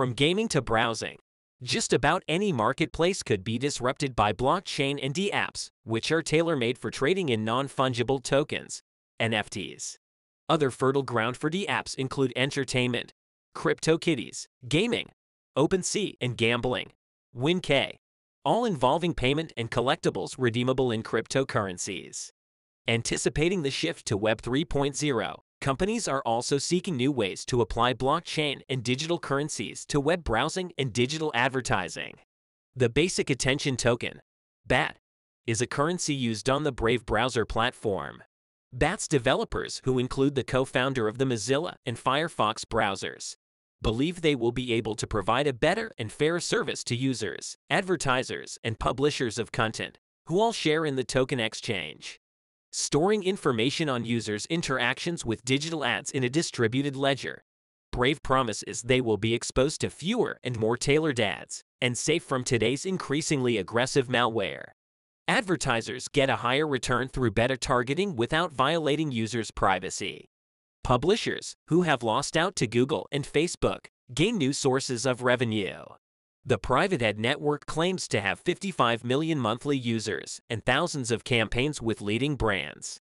From gaming to browsing, just about any marketplace could be disrupted by blockchain and dApps, which are tailor-made for trading in non-fungible tokens, NFTs. Other fertile ground for dApps include entertainment, CryptoKitties, gaming, OpenSea, and gambling. WinK, all involving payment and collectibles redeemable in cryptocurrencies. Anticipating the shift to Web 3.0, companies are also seeking new ways to apply blockchain and digital currencies to web browsing and digital advertising. The Basic Attention Token, BAT, is a currency used on the Brave browser platform. BAT's developers, who include the co-founder of the Mozilla and Firefox browsers, believe they will be able to provide a better and fairer service to users, advertisers, and publishers of content, who all share in the token exchange. Storing information on users' interactions with digital ads in a distributed ledger. Brave promises they will be exposed to fewer and more tailored ads, and safe from today's increasingly aggressive malware. Advertisers get a higher return through better targeting without violating users' privacy. Publishers, who have lost out to Google and Facebook, gain new sources of revenue. The Private Ad network claims to have 55 million monthly users and thousands of campaigns with leading brands.